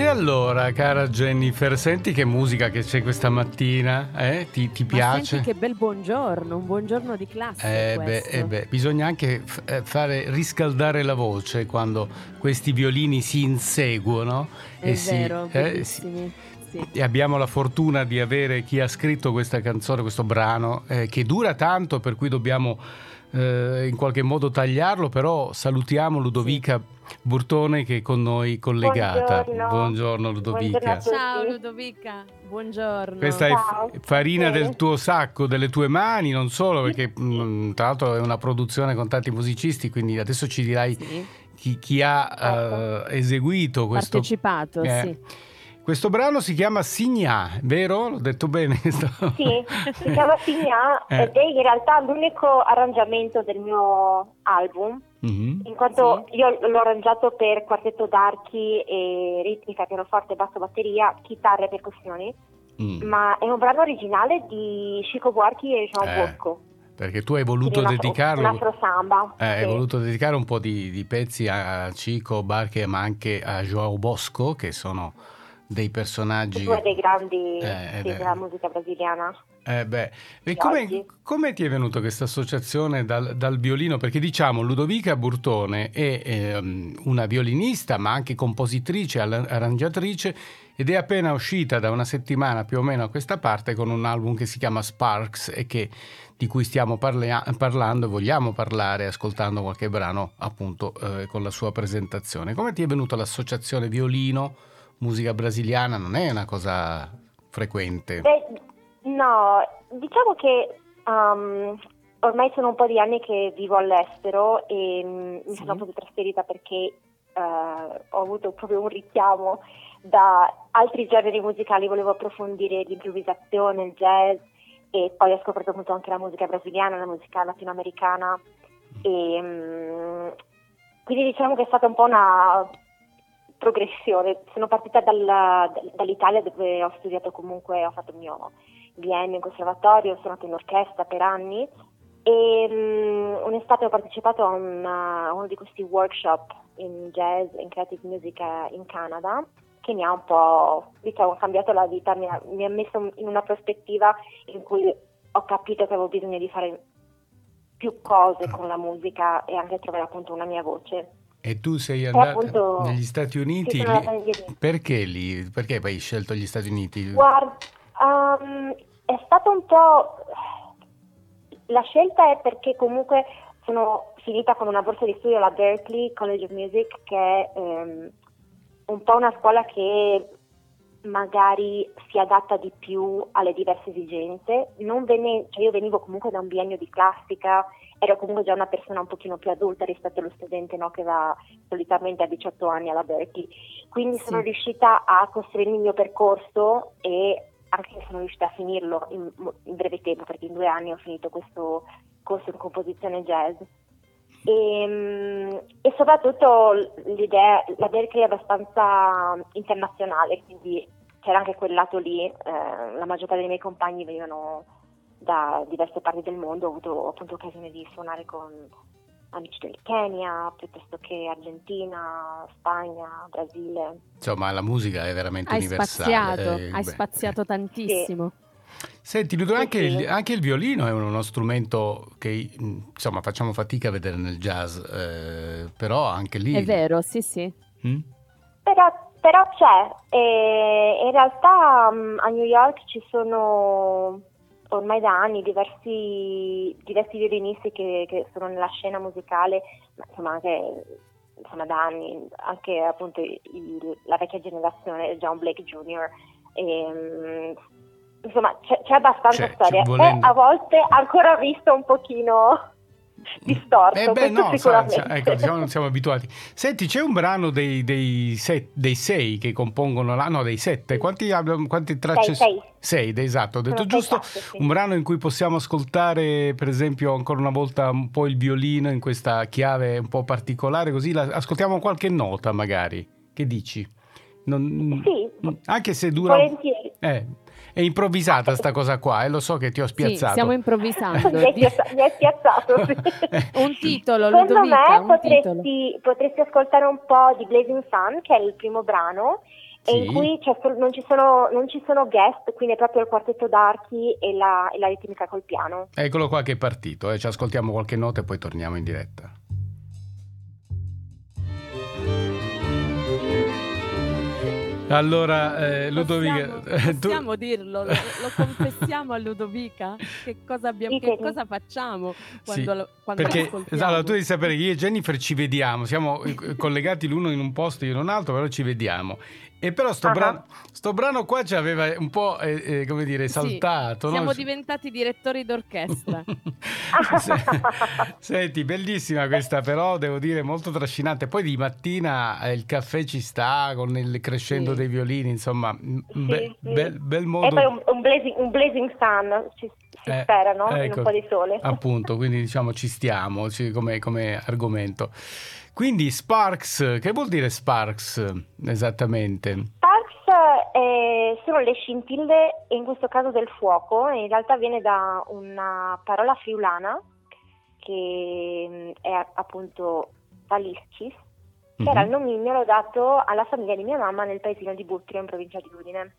E allora, cara Jennifer, senti che musica che c'è questa mattina? Eh? Ti, ti Ma piace? senti che bel buongiorno, un buongiorno di classe Eh beh, eh beh, bisogna anche f- eh, fare riscaldare la voce quando questi violini si inseguono. È e si- vero, eh, si-. Sì. e abbiamo la fortuna di avere chi ha scritto questa canzone, questo brano, eh, che dura tanto, per cui dobbiamo eh, in qualche modo tagliarlo, però salutiamo Ludovica Burtone che è con noi collegata. Buongiorno. Buongiorno Ludovica. Buongiorno. Ciao Ludovica, buongiorno. Questa è Ciao. farina Bene. del tuo sacco, delle tue mani, non solo, perché mh, tra l'altro è una produzione con tanti musicisti, quindi adesso ci dirai Sì, chi, chi ha eh, eseguito questo, partecipato, eh, sì. Questo brano. Si chiama Signa, vero? L'ho detto bene? Sì, si chiama Signa Eh. ed è in realtà l'unico arrangiamento del mio album, Mhm. in quanto io l'ho arrangiato per quartetto d'archi e ritmica, pianoforte, basso, batteria, chitarre e percussioni, Mm. ma è un brano originale di Chico Buarchi e Jean Eh, Bosco. Perché tu hai voluto dedicarlo. Un afro samba. Eh, hai sì. voluto dedicare un po' di, di pezzi a Chico Barche, ma anche a Joao Bosco, che sono dei personaggi. Due dei grandi Eh, è- della musica brasiliana. Eh beh, e come, come ti è venuta questa associazione dal, dal violino? Perché diciamo Ludovica Burtone è ehm, una violinista, ma anche compositrice, arrangiatrice ed è appena uscita da una settimana più o meno a questa parte con un album che si chiama Sparks e che, di cui stiamo parlia- parlando e vogliamo parlare ascoltando qualche brano appunto eh, con la sua presentazione. Come ti è venuta l'associazione violino, musica brasiliana? Non è una cosa frequente. Beh, no, diciamo che um, ormai sono un po' di anni che vivo all'estero e mm, mi Sì. sono proprio trasferita perché eh, ho avuto proprio un richiamo da altri generi musicali, volevo approfondire l'improvvisazione, il jazz e poi ho scoperto appunto anche la musica brasiliana, la musica latinoamericana e mm, quindi diciamo che è stata un po' una progressione. Sono partita dalla- dall'Italia dove ho studiato comunque, ho fatto il mio biennio in conservatorio, ho suonato in orchestra per anni e mm, un'estate ho partecipato a, una- a uno di questi workshop in jazz in creative music eh, in Canada che mi ha un po' diciamo, cambiato la vita, mi ha, mi ha messo in una prospettiva in cui ho capito che avevo bisogno di fare più cose con la musica e anche trovare appunto una mia voce. E tu sei E andata appunto negli Stati Uniti? Uniti. Perché lì? Perché poi hai scelto gli Stati Uniti? Guarda, um, è stato un po'... La scelta è perché comunque sono finita con una borsa di studio alla Berkeley College of Music, che è ehm, un po' una scuola che magari si adatta di più alle diverse esigenze. Non venne- cioè io venivo comunque da un biennio di classica, ero comunque già una persona un pochino più adulta rispetto allo studente no, che va solitamente a 18 anni alla Berkeley. Quindi Sì. sono riuscita a costruire il mio percorso e anche se sono riuscita a finirlo in, in breve tempo, perché in due anni ho finito questo corso in composizione jazz. E, mm, e soprattutto l'idea, la Berkeley è abbastanza internazionale, quindi c'era anche quel lato lì, eh, la maggior parte dei miei compagni venivano da diverse parti del mondo, ho avuto appunto occasione di suonare con amici del Kenya, piuttosto che Argentina, Spagna, Brasile. Insomma, la musica è veramente Hai universale. spaziato, eh, hai beh. spaziato tantissimo. Senti, Ludo, anche, il, anche il violino è uno strumento che mh, insomma facciamo fatica a vedere nel jazz, eh, però anche lì. È vero, sì, sì. Mm? Però, però c'è, e in realtà mm, a New York ci sono ormai da anni diversi, diversi violinisti che, che sono nella scena musicale, ma insomma anche insomma, da anni, anche appunto il- la vecchia generazione, John Blake Jr. E, mm, insomma c'è, c'è abbastanza C'è, storia ci- volendo- e a volte ancora visto un pochino distorto, Eh beh, no, sicuramente. sa- ecco, diciamo non siamo abituati. Senti, c'è un brano dei, dei, set- dei sei che compongono la, no, dei sette. Quanti, quante tracce? sei. Sei, esatto, ho detto sei giusto. tracce, sì. Un brano in cui possiamo ascoltare, per esempio, ancora una volta un po' il violino in questa chiave un po' particolare, così la- ascoltiamo qualche nota magari. Che dici? Non- Sì. Anche se dura... Volentieri. Eh, è improvvisata sta cosa qua, e lo so che ti ho Sì, spiazzato. stiamo improvvisando. mi, hai spiazza- mi hai spiazzato. sì. un titolo, Secondo Ludovica, me un titolo. potresti, potresti ascoltare un po' di Blazing Sun, che è il primo brano, e in Sì. cui non, ci sono, non ci sono guest, quindi è proprio il quartetto d'archi e la, e la ritmica col piano. Eccolo qua che è partito, eh. ci ascoltiamo qualche nota e poi torniamo in diretta. Allora, eh, Ludovica, Possiamo, tu- possiamo dirlo, lo, lo confessiamo a Ludovica? Che cosa, abbiamo, che cosa facciamo Sì, quando, lo, quando perché allora, tu devi sapere che io e Jennifer ci vediamo, siamo collegati l'uno in un posto e io in un altro, però ci vediamo. E però sto, Ah. brano, sto brano qua ci aveva un po', eh, eh, come dire, Sì, saltato. no? Siamo diventati direttori d'orchestra. Se- Senti, bellissima questa, però devo dire molto trascinante. Poi di mattina eh, il caffè ci sta con il crescendo Sì. dei violini, insomma, Sì, be- sì. bel, bel E modo. poi un, un blazing, un blazing sun, ci, si Eh, spera, no? Ecco, un po' di sole. Appunto, quindi diciamo ci stiamo ci- come, come argomento. Quindi Sparks, che vuol dire Sparks esattamente? Sparks eh, sono le scintille, in questo caso del fuoco, in realtà viene da una parola friulana che mm, è appunto Valiscis, che era il Mhm. nomignolo dato alla famiglia di mia mamma nel paesino di Buttrio in provincia di Udine.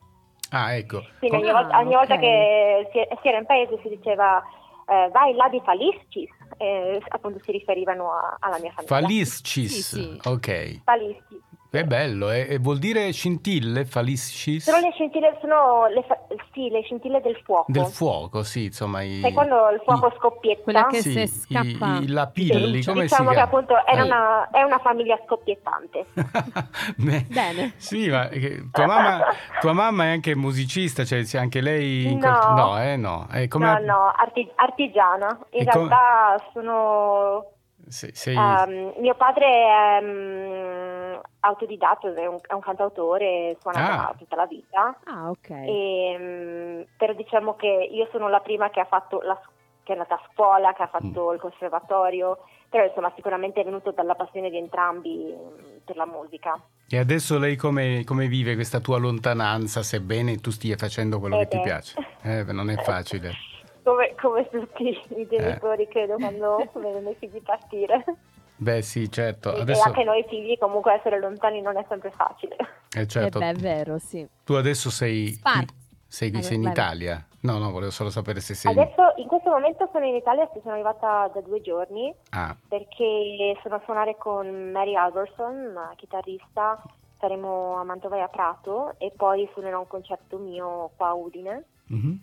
Ah, ecco. Quindi ogni, volta, Ah, ogni volta ok. che si, si era in paese si diceva eh, vai là di Faliscis, e appunto si riferivano a- alla mia famiglia. Faliscis, Sì, sì. ok. Faliscis. È bello, e, e vuol dire scintille, faliscis? Sono le scintille, sono le, fa- sì, le scintille del fuoco. Del fuoco, sì, insomma. I, Sai quando il fuoco i- scoppietta? Quella che sì, se i- scappa- i lapilli, Sì, come diciamo si che chiama? appunto è Eh. una, è una famiglia scoppiettante. Beh, Bene. Sì, ma che- tua, mamma, tua mamma è anche musicista, cioè se anche lei... in quel- No. no, eh, no. È come, No, no, arti- artigiana. In realtà sono... se- sei- ehm, mio padre è mm, autodidatto, è un, è un cantautore, suona Ah. da tutta la vita. Ah, ok. E, mm, però diciamo che io sono la prima che ha fatto la, che è andata a scuola, che ha fatto Mm. il conservatorio, però insomma sicuramente è venuto dalla passione di entrambi mm, per la musica. E adesso lei come, come vive questa tua lontananza, sebbene tu stia facendo quello che Ed ti è- piace? Eh, non è facile. Come, come tutti i genitori Eh. credo quando vedono i figli partire. Beh sì, certo. Adesso, E anche noi figli comunque essere lontani non è sempre facile. eh, certo. Eh beh, è vero, sì. Tu adesso sei, Sparks. sei, Vai, sei in vai. Italia? No, no, volevo solo sapere se sei... Adesso in questo momento sono in Italia, ci sono arrivata da due giorni Ah, perché sono a suonare con Mary Alberson, una chitarrista, saremo a Mantova e a Prato e poi suonerò un concerto mio qua a Udine. mhm.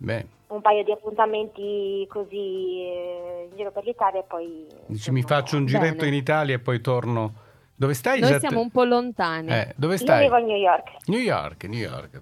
Beh, Un paio di appuntamenti così eh, in giro per l'Italia e poi... dici, mi faccio un giretto Bene. in Italia e poi torno... Dove stai? Noi siamo un po' lontani. Eh, dove Io stai? vivo a New York. New York, New York.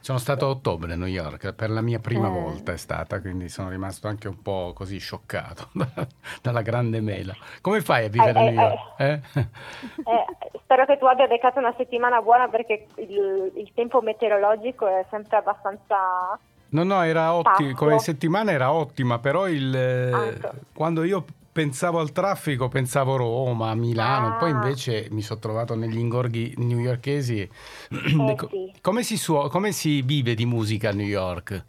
Sono stato a ottobre a New York, per la mia prima Eh. volta è stata, quindi sono rimasto anche un po' così scioccato dalla grande mela. Come fai a vivere a Eh, New York? Eh? Eh, spero che tu abbia beccato una settimana buona perché il, il tempo meteorologico è sempre abbastanza... No, no, era ottimo, Pazzo. come settimana era ottima, però il, eh, quando io pensavo al traffico pensavo Roma, Milano, Ah. poi invece mi sono trovato negli ingorghi newyorkesi. Eh, sì. come, si suo- come si vive di musica a New York?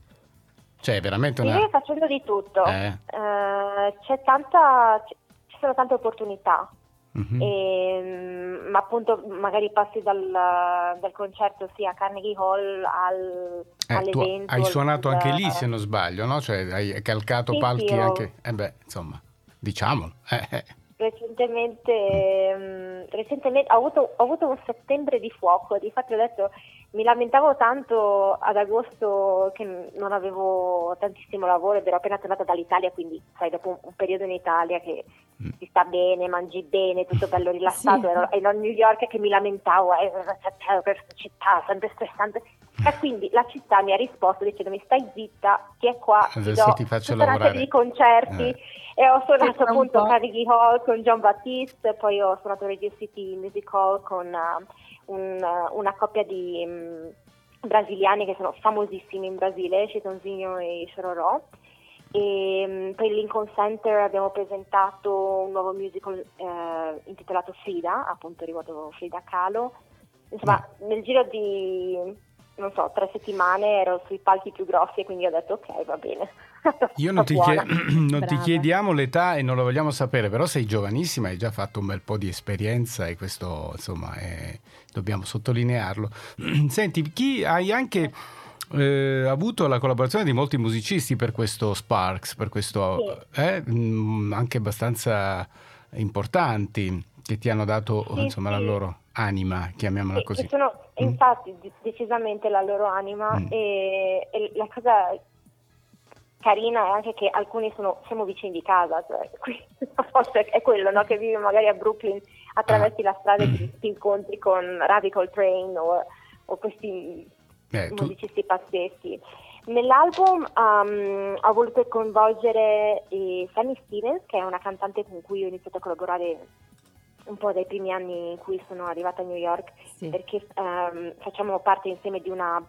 Cioè, veramente una... vive facendo di tutto, Eh. Eh, c'è tanta, ci sono tante opportunità, Mhm. Ehm, ma appunto magari passi dal, dal concerto sia a Carnegie Hall al, Eh, all'evento. hai suonato anche lì, se non sbaglio, no? Cioè, hai calcato Sì, palchi sì, ho- anche... Eh beh, insomma, diciamolo. Eh, eh. Recentemente, ehm, recentemente ho, avuto, ho avuto un settembre di fuoco, difatti ho detto mi lamentavo tanto ad agosto che non avevo tantissimo lavoro ed ero appena tornata dall'Italia, quindi sai dopo un, un periodo in Italia che Mm. si sta bene, mangi bene, tutto bello rilassato, Sì. ero, ero a New York che mi lamentavo, eh, questa città sempre stressante. E quindi la città mi ha risposto dicendomi stai zitta, ti è qua, ti Adesso do ti faccio tutta una lavorare." serie di concerti Eh. E ho suonato un appunto. Carnegie Hall con John Battiste, poi ho suonato Radio City Music Hall con uh, un, uh, una coppia di mm, brasiliani che sono famosissimi in Brasile, Chitãozinho e Chororò. E mm, per il Lincoln Center abbiamo presentato un nuovo musical eh, intitolato Frida, appunto riguardo Frida Kahlo. Insomma, nel giro di non so, tre settimane ero sui palchi più grossi e quindi ho detto ok, va bene. Io non, ti, chied- non ti, chiediamo l'età e non lo vogliamo sapere, però sei giovanissima, hai già fatto un bel po' di esperienza e questo insomma è... dobbiamo sottolinearlo. Senti, chi hai anche eh, avuto la collaborazione di molti musicisti per questo Sparks, per questo sì. eh, mm, anche abbastanza importanti che ti hanno dato sì, insomma, sì. la loro anima, chiamiamola così. Sono mm. infatti decisamente la loro anima mm. e, e, la cosa carina è anche che alcuni sono, siamo vicini di casa, cioè, forse è quello no? che vivi magari a Brooklyn, attraversi ah. la strada e ti, ti, incontri con Radical Train o, o questi eh, musicisti tu... pazzeschi. Nell'album um, ho voluto coinvolgere eh, Sammy Stevens, che è una cantante con cui ho iniziato a collaborare un po' dai primi anni in cui sono arrivata a New York, sì. perché um, facciamo parte insieme di una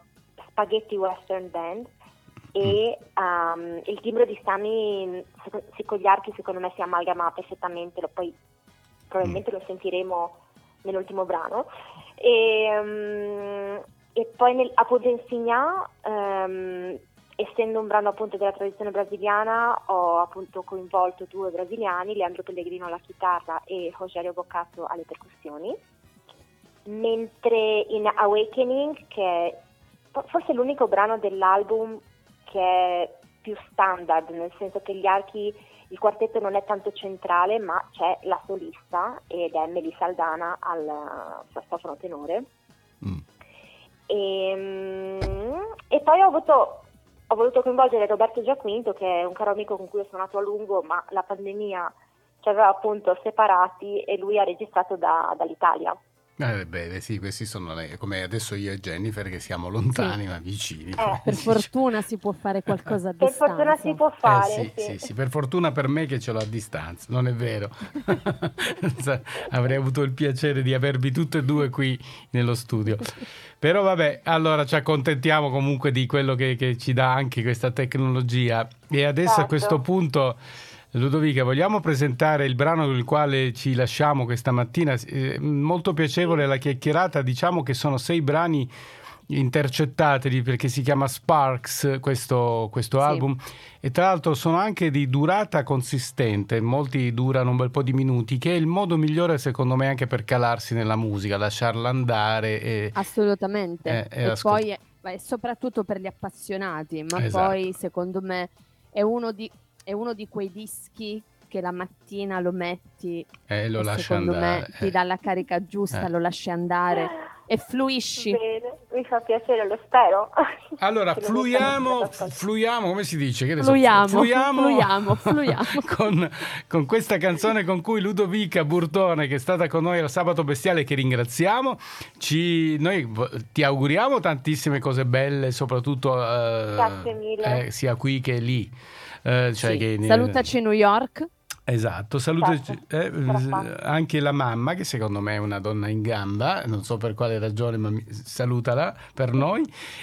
spaghetti western band e um, il timbro di Sammy con gli archi secondo me si amalgama perfettamente, lo poi probabilmente mm. lo sentiremo nell'ultimo brano. E, um, e poi nel, appunto in Signa, um, essendo un brano appunto della tradizione brasiliana, ho appunto coinvolto due brasiliani, Leandro Pellegrino alla chitarra e Rogerio Boccato alle percussioni, mentre in Awakening, che è forse l'unico brano dell'album che è più standard, nel senso che gli archi, il quartetto non è tanto centrale, ma c'è la solista ed è Melissa Aldana al sassofono tenore. Mm. E, ehm, e, poi ho, avuto, ho, voluto coinvolgere Roberto Giaquinto, che è un caro amico con cui ho suonato a lungo, ma la pandemia ci aveva appunto separati e lui ha registrato da, dall'Italia. Eh, beh, sì, questi sono le, come adesso io e Jennifer che siamo lontani sì. ma vicini. Eh, per fortuna si può fare qualcosa a per distanza. Per fortuna si può fare. Eh, sì, sì. sì, per fortuna per me che ce l'ho a distanza, non è vero. Avrei avuto il piacere di avervi tutte e due qui nello studio. Però vabbè, allora ci accontentiamo comunque di quello che, che ci dà anche questa tecnologia. E adesso certo. a questo punto... Ludovica, vogliamo presentare il brano con il quale ci lasciamo questa mattina? Eh, molto piacevole la chiacchierata, diciamo che sono sei brani intercettati perché si chiama Sparks questo, questo sì. album e tra l'altro sono anche di durata consistente, molti durano un bel po' di minuti, che è il modo migliore secondo me anche per calarsi nella musica, lasciarla andare. E, Assolutamente. E, e, e poi è, soprattutto per gli appassionati, ma esatto. poi secondo me è uno di è uno di quei dischi che la mattina lo metti e lo lasci secondo andare. me ti dà la carica giusta, eh. lo lasci andare e fluisci. Bene, mi fa piacere, lo spero. Allora, fluiamo, fluiamo, come si dice? Che fluiamo, fluiamo, fluiamo, fluiamo. con, con, questa canzone con cui Ludovica Burtone, che è stata con noi al Sabato Bestiale, che ringraziamo, ci, noi ti auguriamo tantissime cose belle, soprattutto eh, eh, sia qui che lì. Eh, cioè sì. che, Salutaci New York. Esatto, saluto certo. eh, anche la mamma che secondo me è una donna in gamba, non so per quale ragione, ma salutala per noi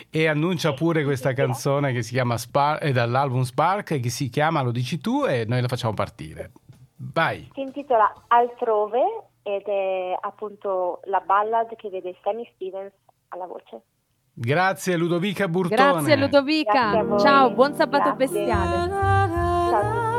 e annuncia pure questa canzone che si chiama Spark, è dall'album Spark che si chiama, lo dici tu e noi la facciamo partire. Vai. Si intitola Altrove ed è appunto la ballad che vede Sammy Stevens alla voce. Grazie Ludovica Burtone. Grazie Ludovica. Grazie Ciao, buon sabato Grazie. bestiale. Ciao